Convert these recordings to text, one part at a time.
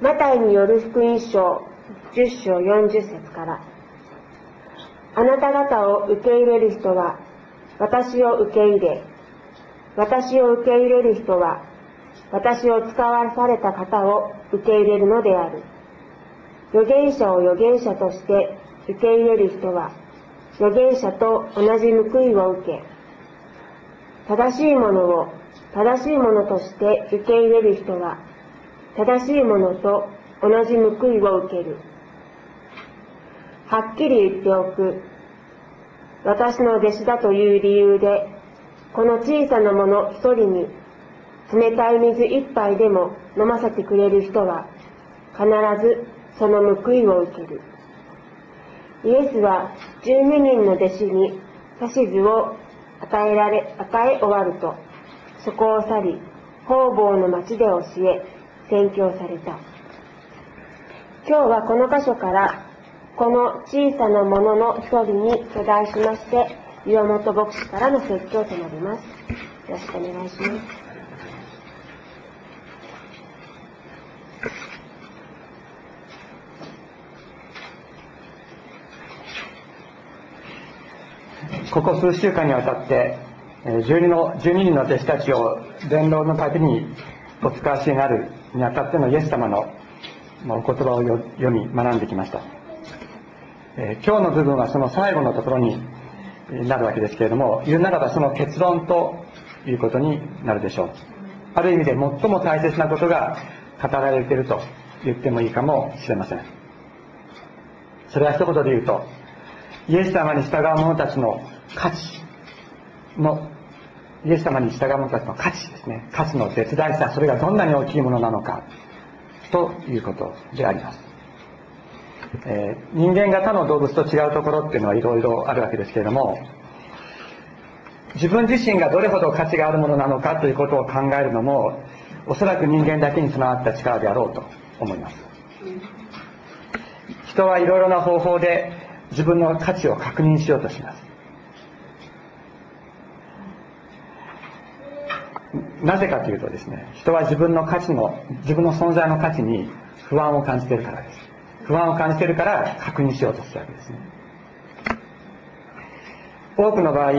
マタイによる福音書10章40節から。あなた方を受け入れる人は私を受け入れ私を受け入れる人は私を使わされた方を受け入れるのである。預言者を預言者として受け入れる人は預言者と同じ報いを受け正しいものを正しいものとして受け入れる人は正しいものと同じ報いを受ける。はっきり言っておく。私の弟子だという理由でこの小さなもの一人に冷たい水一杯でも飲ませてくれる人は必ずその報いを受ける。イエスは12人の弟子に指図を与えられ与え終わるとそこを去り方々の町で教え宣教された。今日はこの箇所からこの小さなものの一人に巨大しまして岩本牧師からの説教となります。よろしくお願いします。ここ数週間にわたって12の ,12 人の弟子たちを伝道の旅にお使わしになるにあたってのイエス様のお言葉を読み学んできました、えー、今日の部分はその最後のところになるわけですけれども言うならばその結論ということになるでしょう。ある意味で最も大切なことが語られていると言ってもいいかもしれません。それは一言で言うとイエス様に従う者たちの価値のイエス様に従う者たちの価値ですね。価値の絶大さそれがどんなに大きいものなのか。ということであります、えー、人間が他の動物と違うところっていうのはいろいろあるわけですけれども自分自身がどれほど価値があるものなのかということを考えるのもおそらく人間だけに備わった力であろうと思います。人はいろいろな方法で自分の価値を確認しようとします。なぜかというとですね人は自分の価値の自分の存在の価値に不安を感じているからです。不安を感じているから確認しようとするわけですね。多くの場合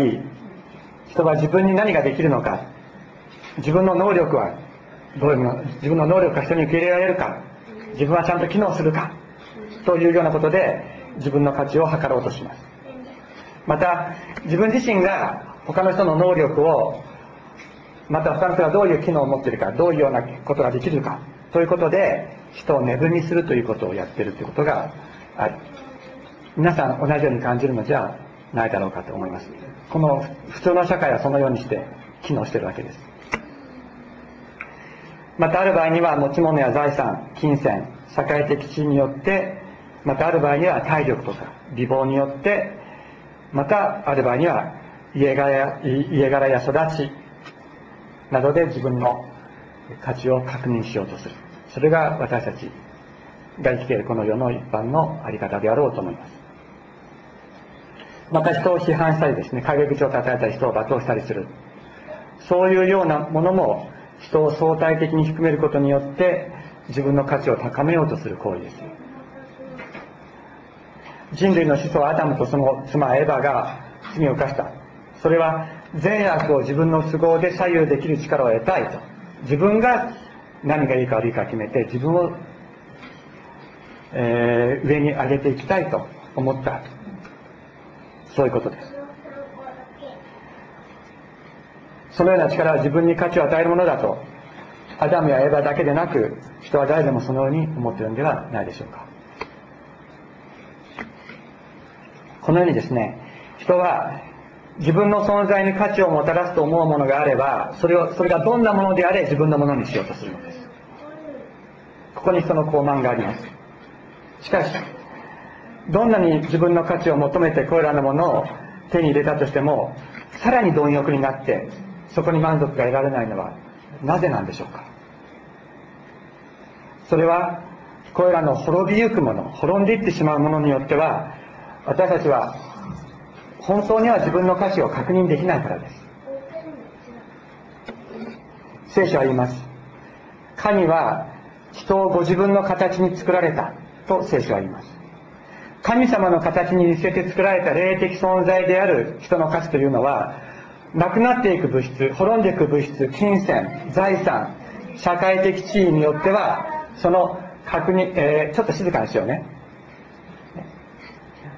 人は自分に何ができるのか自分の能力はどういうもの自分の能力が人に受け入れられるか自分はちゃんと機能するかというようなことで自分の価値を測ろうとします。また自分自身が他の人の能力をまた他の人がどういう機能を持っているかどういうようなことができるかということで人を値踏みするということをやっているということがある皆さん同じように感じるのじゃないだろうかと思います。この普通の社会はそのようにして機能しているわけです。またある場合には持ち物や財産金銭社会的地位によってまたある場合には体力とか美貌によってまたある場合には家柄や家柄や育ちなどで自分の価値を確認しようとする。それが私たちが生きているこの世の一般の在り方であろうと思います。また人を批判したりですね陰口を叩いたり人を罵倒したりする。そういうようなものも人を相対的に低めることによって自分の価値を高めようとする行為です。人類の始祖アダムとその妻エヴァが罪を犯した。それは善悪を自分の都合で左右できる力を得たいと。自分が何がいいか悪いか決めて自分を、えー、上に上げていきたいと思ったそういうことです。そのような力は自分に価値を与えるものだと。アダムやエヴァだけでなく人は誰でもそのように思っているんではないでしょうか。このようにですね人は自分の存在に価値をもたらすと思うものがあればそれをそれがどんなものであれ自分のものにしようとするのです。ここにその傲慢があります。しかしどんなに自分の価値を求めてこれらのものを手に入れたとしてもさらに貪欲になってそこに満足が得られないのはなぜなんでしょうか？それはこれらの滅びゆくもの滅んでいってしまうものによっては私たちは本当には自分の価値を確認できないからです。聖書は言います。神は人をご自分の形に作られたと聖書は言います。神様の形に似せて作られた霊的存在である人の価値というのはなくなっていく物質滅んでいく物質金銭財産社会的地位によってはその確認、えー、ちょっと静かにしようね。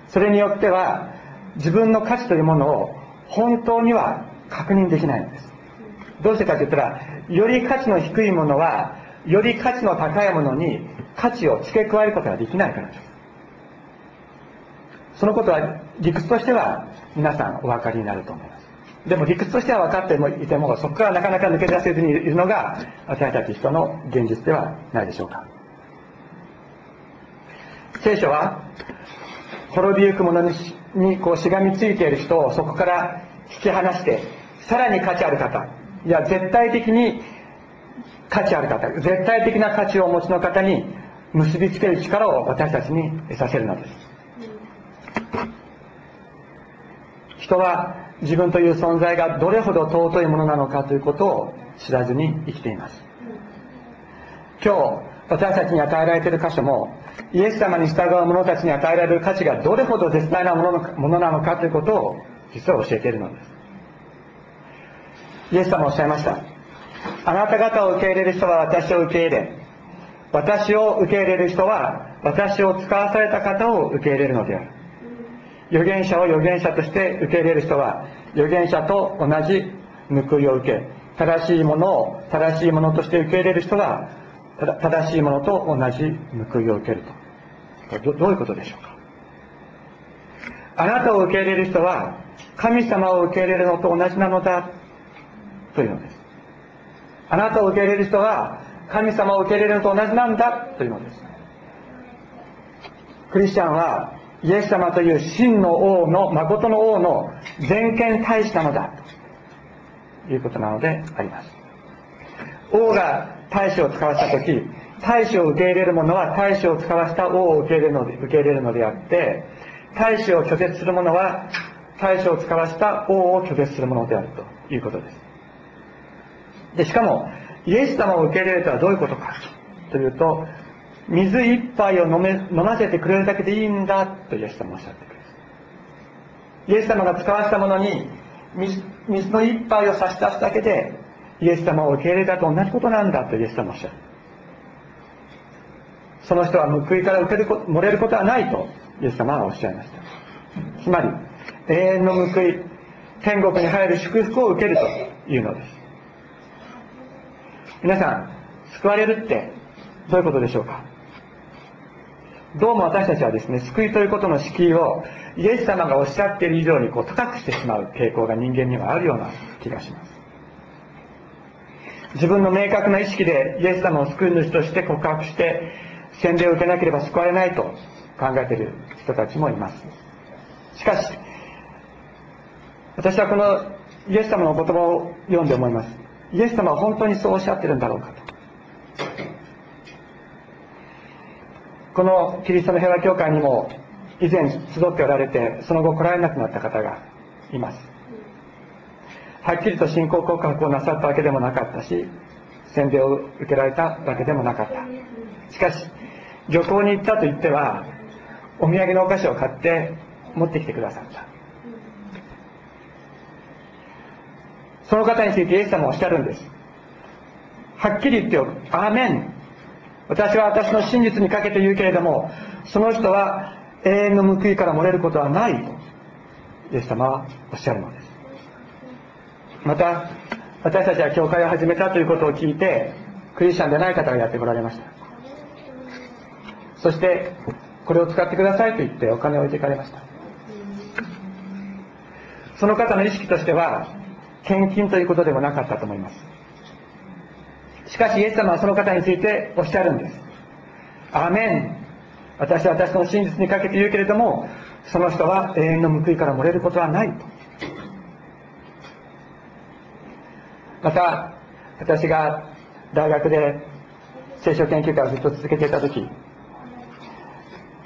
それによっては自分の価値というものを本当には確認できないんです。どうしてかといったらより価値の低いものはより価値の高いものに価値を付け加えることができないからです。そのことは理屈としては皆さんお分かりになると思います。でも理屈としては分かってもいてもそこからなかなか抜け出せずにいるのが私たち人の現実ではないでしょうか。聖書は滅びゆく者ににこうしがみついている人をそこから引き離してさらに価値ある方。いや絶対的に価値ある方。絶対的な価値をお持ちの方に結びつける力を私たちに得させるのです。人は自分という存在がどれほど尊いものなのかということを知らずに生きています。今日私たちに与えられている箇所もイエス様に従う者たちに与えられる価値がどれほど絶大なものなのかということを実は教えているのです。イエス様おっしゃいました。あなた方を受け入れる人は私を受け入れ私を受け入れる人は私を使わされた方を受け入れるのである。預言者を預言者として受け入れる人は預言者と同じ報いを受け正しいものを正しいものとして受け入れる人は正しいものと同じ報いを受けると。どういうことでしょうか？あなたを受け入れる人は神様を受け入れるのと同じなのだ。というのです。あなたを受け入れる人は神様を受け入れるのと同じなんだ。というのです。クリスチャンはイエス様という真の王の誠の王の全権大使なのだ。ということなのであります。王が大使を使わせた時大使を受け入れる者は大使を使わせた王を受け入れるので受け入れるのであって大使を拒絶する者は大使を使わせた王を拒絶するものであるということです。でしかもイエス様を受け入れるとはどういうことかというと水一杯を飲め飲ませてくれるだけでいいんだとイエス様おっしゃってくれます。イエス様が使わせたものに水の一杯を差し出すだけでイエス様を受け入れたと同じことなんだとイエス様おっしゃる。その人は報いから受ける漏れることはないとイエス様はおっしゃいました。つまり永遠の報い天国に入る祝福を受けるというのです。皆さん救われるってどういうことでしょうか？どうも私たちはですね救いということの敷居をイエス様がおっしゃっている以上にこう高くしてしまう傾向が人間にはあるような気がします。自分の明確な意識でイエス様を救い主として告白して洗礼を受けなければ救われないと考えている人たちもいます。しかし私はこのイエス様の言葉を読んで思います。イエス様は本当にそうおっしゃってるんだろうかと。このキリストの平和教会にも以前集っておられてその後来られなくなった方がいます。はっきりと信仰告白をなさったわけでもなかったし洗礼を受けられたわけでもなかった。しかし旅行に行ったと言ってはお土産のお菓子を買って持ってきてくださった。その方についてイエス様はおっしゃるんです。はっきり言っておくアーメン。私は私の真実にかけて言うけれどもその人は永遠の報いから漏れることはないとイエス様はおっしゃるのです。また私たちは教会を始めたということを聞いてクリスチャンでない方がやってこられました。そしてこれを使ってくださいと言ってお金を置いていかれました。その方の意識としては献金ということでもなかったと思います。しかしイエス様はその方についておっしゃるんです。アメン。私は私の真実にかけて言うけれどもその人は永遠の報いから漏れることはないと。また私が大学で聖書研究会をずっと続けていた時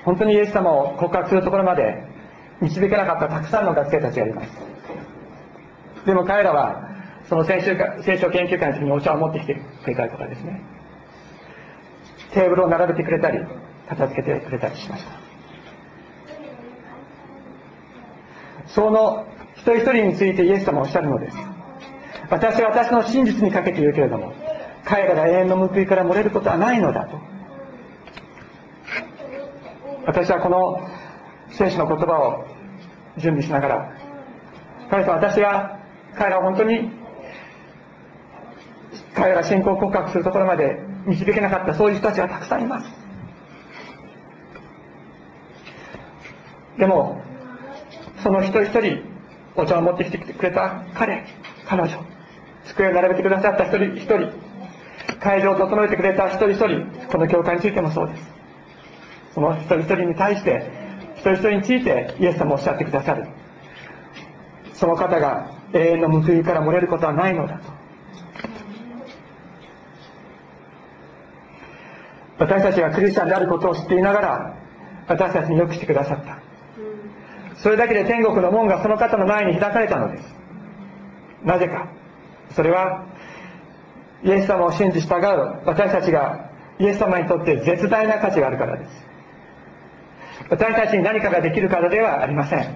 本当にイエス様を告白するところまで導けなかったたくさんの学生たちがいます。でも彼らはその聖書聖書研究会の時にお茶を持ってきてくれたりとかですね。テーブルを並べてくれたり片付けてくれたりしました。その一人一人についてイエス様はおっしゃるのです。私は私の真実にかけて言うけれども彼らが永遠の報いから漏れることはないのだと。私はこの聖書の言葉を準備しながら彼と私が彼らを本当に彼らが信仰告白するところまで導けなかったそういう人たちがたくさんいます。でもその一人一人お茶を持ってきてくれた彼彼女。机を並べてくださった一人一人。会場を整えてくれた一人一人。この教会についてもそうです。その一人一人に対して一人一人についてイエス様おっしゃってくださる。その方が永遠の報いから漏れることはないのだと。私たちがクリスチャンであることを知っていながら私たちによくしてくださった。それだけで天国の門がその方の前に開かれたのです。なぜか。それはイエス様を信じ従う私たちがイエス様にとって絶大な価値があるからです。私たちに何かができるからではありません。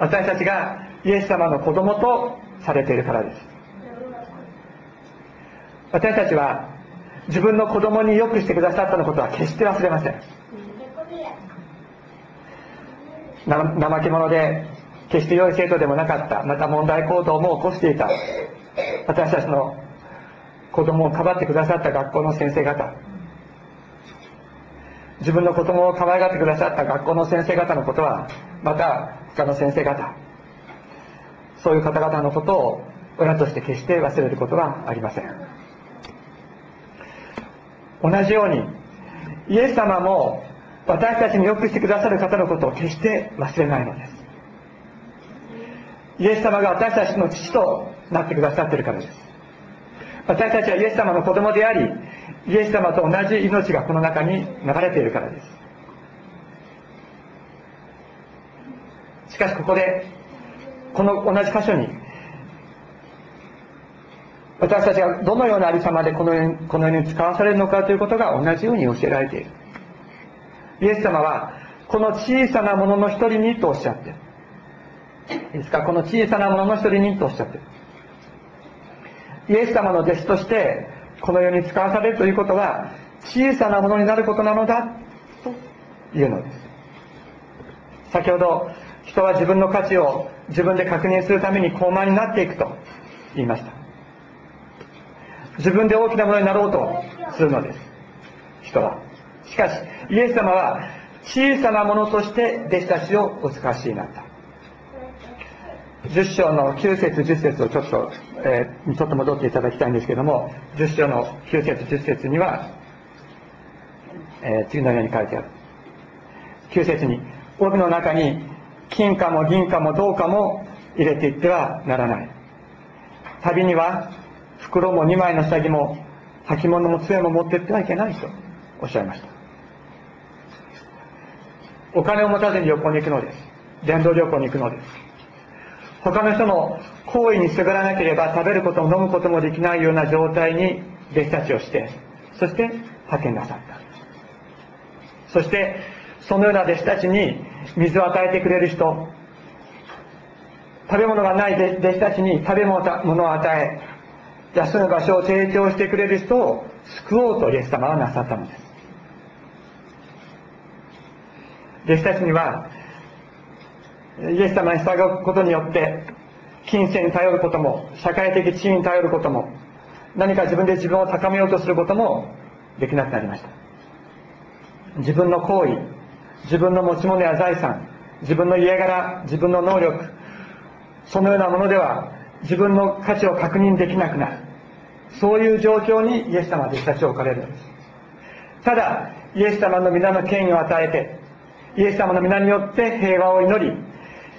私たちがイエス様の子供とされているからです。私たちは自分の子供によくしてくださったのことは決して忘れません。怠け者で決して良い生徒でもなかったまた問題行動も起こしていた。私たちの子供をかばってくださった学校の先生方。自分の子供を可愛がってくださった学校の先生方のことはまた他の先生方。そういう方々のことを親として決して忘れることはありません。同じようにイエス様も私たちによくしてくださる方のことを決して忘れないのです。イエス様が私たちの父となってくださっているからです。私たちはイエス様の子供でありイエス様と同じ命がこの中に流れているからです。しかしここでこの同じ箇所に私たちがどのようなありさまでこの世にこの世に使わされるのかということが同じように教えられている。イエス様はこの小さなものの一人にとおっしゃっていいですか？この小さなものの一人にとおっしゃって。るイエス様の弟子としてこの世に使わされるということは小さなものになることなのだというのです。先ほど人は自分の価値を自分で確認するために高慢になっていくと言いました。自分で大きなものになろうとするのです。人は。しかしイエス様は小さなものとして弟子たちをお使わしになった。10章の9節10節をちょっと、えー、ちょっと戻っていただきたいんですけども10章の9節10節には、えー、次のように書いてある。9節に帯の中に金貨も銀貨も銅貨も入れていってはならない。旅には袋も2枚の下着も履物も杖も持ってってはいけないとおっしゃいました。お金を持たずに旅行に行くのです。電動旅行に行くのです。他の人の行為にすがらなければ食べることも飲むこともできないような状態に弟子たちをしてそして派遣なさった。そしてそのような弟子たちに水を与えてくれる人。食べ物がない弟子たちに食べ物を与え休む場所を提供してくれる人を救おうとイエス様はなさったのです。弟子たちにはイエス様に従うことによって金銭に頼ることも社会的地位に頼ることも何か自分で自分を高めようとすることもできなくなりました。自分の行為自分の持ち物や財産自分の家柄自分の能力そのようなものでは自分の価値を確認できなくなる。そういう状況にイエス様は弟子たちを置かれる。のですただイエス様の皆の権威を与えてイエス様の皆によって平和を祈り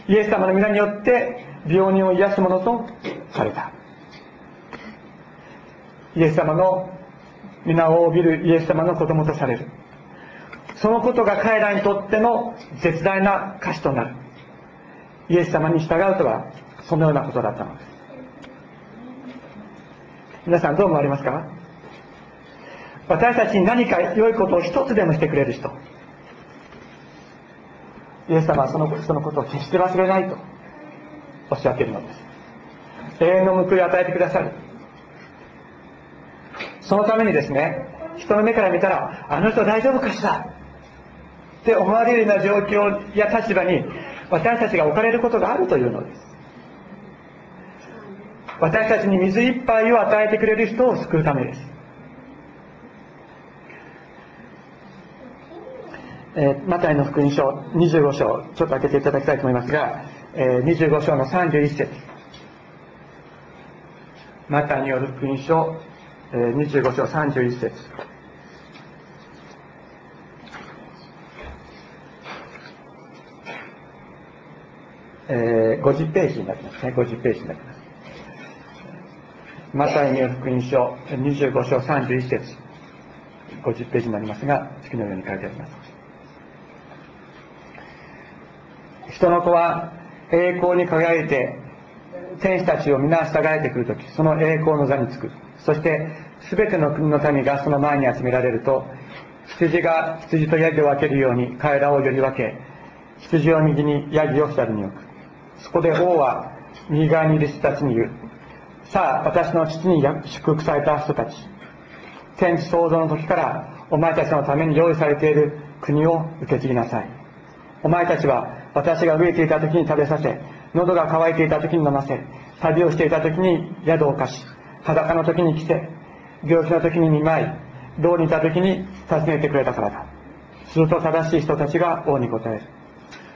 イエス様の皆によって病人を癒すものとされた。イエス様の皆を帯びるイエス様の子供とされる。そのことが彼らにとっての絶大な価値となる。イエス様に従うとはそのようなことだったのです。皆さんどう思われますか？私たちに何か良いことを一つでもしてくれる人。イエス様はその人のことを決して忘れないとおっしゃっているのです。永遠の報いを与えてくださる。そのためにですね人の目から見たらあの人大丈夫かしら？って思われるような状況や立場に私たちが置かれることがあるというのです。私たちに水一杯を与えてくれる人を救うためです。え、マタイの福音書25章ちょっと開けていただきたいと思いますが、えー、25章の31節。マタイによる福音書、えー、25章31節。えー、50ページになりますね。50ページになります。マタイによる福音書25章31節。50ページになりますが次のように書いてあります。人の子は栄光に輝いて天使たちを皆従えてくるときその栄光の座につく。そして全ての国の民がその前に集められると羊が羊とヤギを分けるように彼らをより分け羊を右にヤギを左に置く。そこで王は右側にいる人たちに言う。さあ私の父に祝福された人たち。天地創造の時からお前たちのために用意されている国を受け継ぎなさい。お前たちは私が飢えていた時に食べさせ喉が渇いていた時に飲ませ旅をしていた時に宿を貸し裸の時に着せ病気の時に見舞い牢にいた時に訪ねてくれたからだ。すると正しい人たちが王に答える。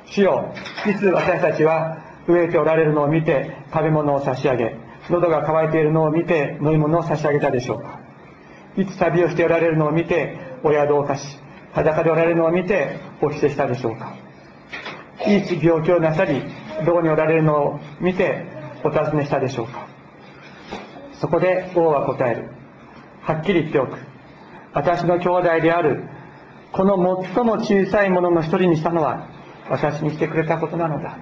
主よいつ私たちは飢えておられるのを見て食べ物を差し上げ喉が渇いているのを見て飲み物を差し上げたでしょうか。いつ旅をしておられるのを見てお宿を貸し裸でおられるのを見てお着せしたでしょうか。いい病気をなさりどこにおられるのを見てお尋ねしたでしょうか。そこで王は答える。はっきり言っておく。私の兄弟であるこの最も小さいものの一人にしたのは私にしてくれたことなのだ。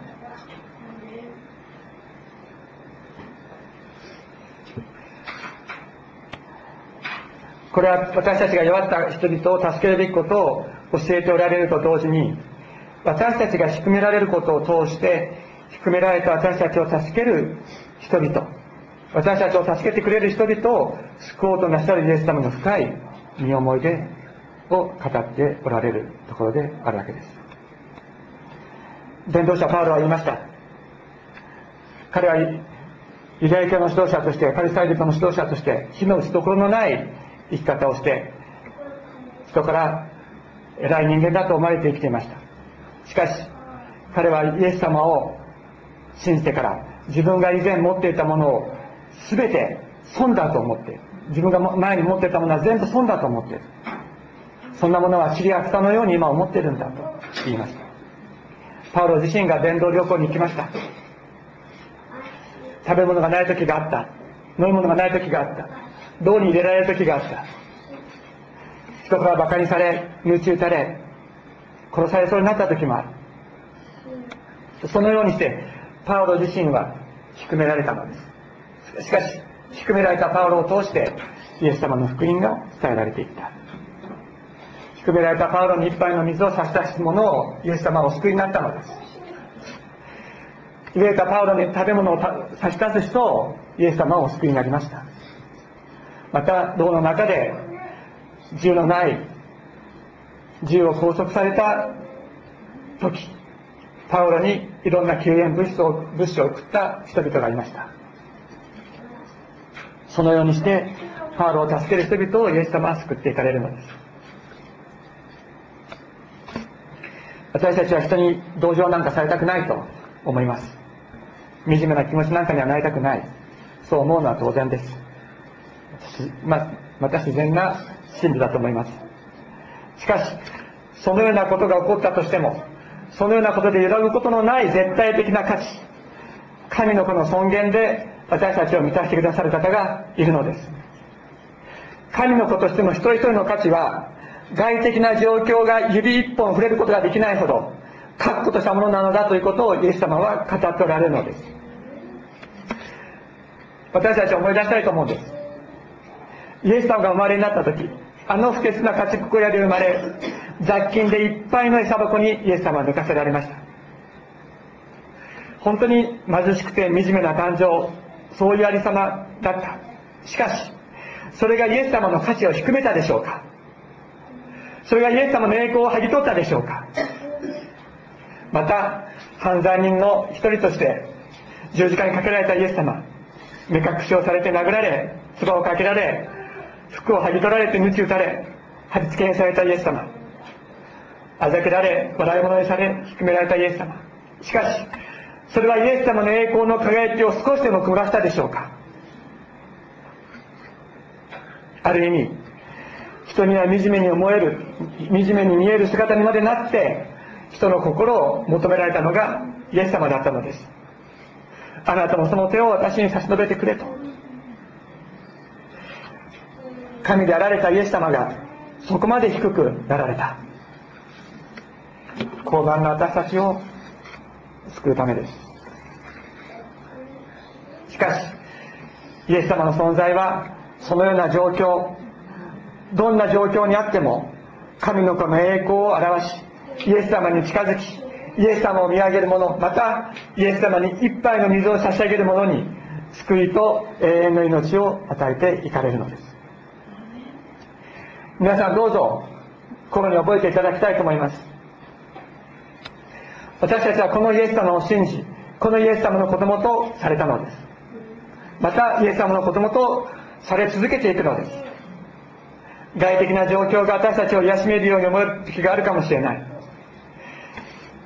これは私たちが弱った人々を助けるべきことを教えておられると同時に私たちが低められることを通して低められた私たちを助ける人々。私たちを助けてくれる人々を救おうとなさるイエス様の深い身思い出を語っておられるところであるわけです。伝道者パウロは言いました。彼はユダヤ教の指導者としてパリサイ人の指導者として火の打ちどころのない生き方をして人から偉い人間だと思われて生きていました。しかし彼はイエス様を信じてから自分が以前持っていたものを全て損だと思って自分が前に持っていたものは全部損だと思っているそんなものは塵や草のように今思っているんだと言いました。パウロ自身が伝道旅行に行きました。食べ物がない時があった。飲み物がない時があった。銅に入れられる時があった。人から馬鹿にされ鞭打たれ殺されそうになった時もある。そのようにしてパウロ自身は低められたのです。しかし低められたパウロを通してイエス様の福音が伝えられていった。低められたパウロに一杯の水を差し出す者をイエス様を救いになったのです。飢えたパウロに食べ物を差し出す人をイエス様をお救いになりました。また牢の中で銃のない銃を拘束された時パウロにいろんな救援物資を物資を送った人々がいました。そのようにしてパウロを助ける人々をイエス様は救っていかれるのです。私たちは人に同情なんかされたくないと思います。惨めな気持ちなんかにはなりたくない。そう思うのは当然です。ままた自然な心理だと思います。しかしそのようなことが起こったとしてもそのようなことで揺らぐことのない絶対的な価値神の子の尊厳で私たちを満たしてくださる方がいるのです。神の子としての一人一人の価値は外的な状況が指一本触れることができないほど確固としたものなのだということをイエス様は語っておられるのです。私たちは思い出したいと思うんです。イエス様が生まれになった時あの不潔な家畜小屋で生まれ雑菌でいっぱいの餌箱にイエス様は抜かせられました。本当に貧しくて惨めな誕生そういうありさまだった。しかしそれがイエス様の価値を低めたでしょうか。それがイエス様の栄光を剥ぎ取ったでしょうか。また犯罪人の一人として十字架にかけられたイエス様目隠しをされて殴られ唾をかけられ服を剥ぎ取られて鞭打たれ貼り付けにされたイエス様。あざけられ笑い物にされ低められたイエス様。しかしそれはイエス様の栄光の輝きを少しでも曇らしたでしょうか。ある意味人には惨めに思える惨めに見える姿にまでなって人の心を求められたのがイエス様だったのです。あなたもその手を私に差し伸べてくれと。神であられたイエス様がそこまで低くなられた。高慢な私たちを救うためです。しかしイエス様の存在はそのような状況どんな状況にあっても神の子の栄光を表しイエス様に近づきイエス様を見上げる者またイエス様に一杯の水を差し上げる者に救いと永遠の命を与えていかれるのです。皆さんどうぞ心に覚えていただきたいと思います。私たちはこのイエス様を信じこのイエス様の子供とされたのです。またイエス様の子供とされ続けていくのです。外的な状況が私たちを癒しめるように思える時があるかもしれない。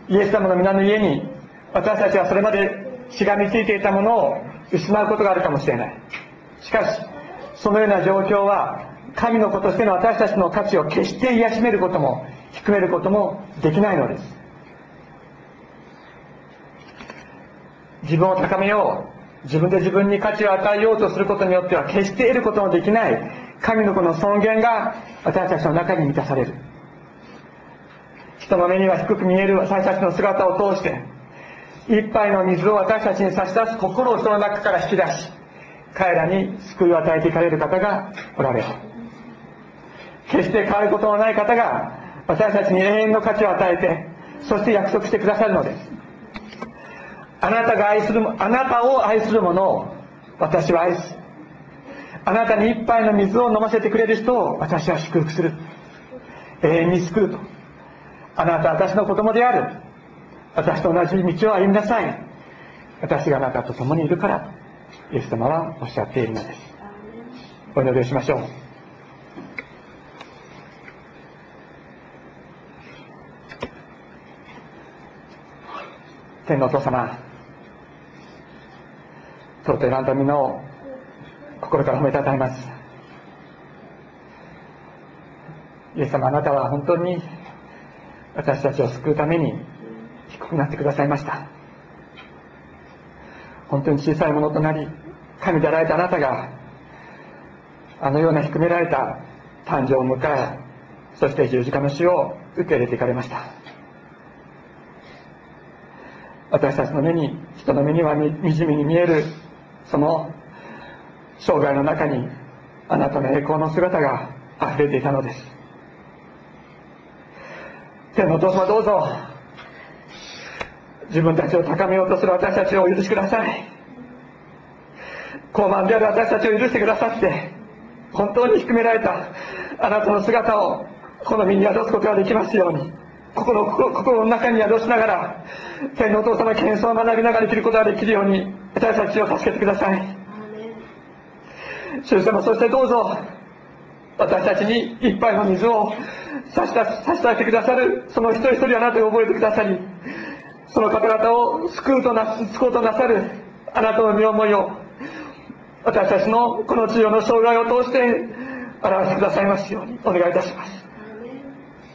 イエス様の皆の家に私たちはそれまでしがみついていたものを失うことがあるかもしれない。しかしそのような状況は神の子としての私たちの価値を決して癒しめることも低めることもできないのです。自分を高めよう自分で自分に価値を与えようとすることによっては決して得ることのできない神の子の尊厳が私たちの中に満たされる。人の目には低く見える私たちの姿を通して一杯の水を私たちに差し出す心をその中から引き出し彼らに救いを与えていかれる方がおられる。決して変わることのない方が私たちに永遠の価値を与えてそして約束してくださるのです。あなたが愛するあなたを愛する者を私は愛す。あなたに一杯の水を飲ませてくれる人を私は祝福する。永遠に救うと。あなたは私の子供である。私と同じ道を歩みなさい。私があなたと共にいるからイエス様はおっしゃっているのです。お祈りをしましょう。天のお父様。尊い選んだ皆を心から褒めたたえます。イエス様あなたは本当に私たちを救うために低くなってくださいました。本当に小さいものとなり神であられたあなたがあのような低められた誕生を迎えそして十字架の死を受け入れていかれました。私たちの目に人の目には惨めに見えるその生涯の中にあなたの栄光の姿が溢れていたのです。天のお父様どうぞ自分たちを高めようとする私たちをお許しください。高慢である私たちを許してくださって本当に低められたあなたの姿をこの身に宿すことができますように。心心の中に宿しながら天のお父様謙遜を学びながら生きることができるように私たちを助けてください。主様そしてどうぞ私たちに一杯の水を差し差し出してくださるその一人一人あなたを覚えてくださりその方々を救うとな救おうとなさるあなたの身思いを私たちのこの治療の障害を通して表してくださいますようにお願いいたします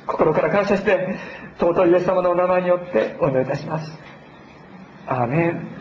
心から感謝して尊いイエス様のお名前によってお祈りいたします。アーメン。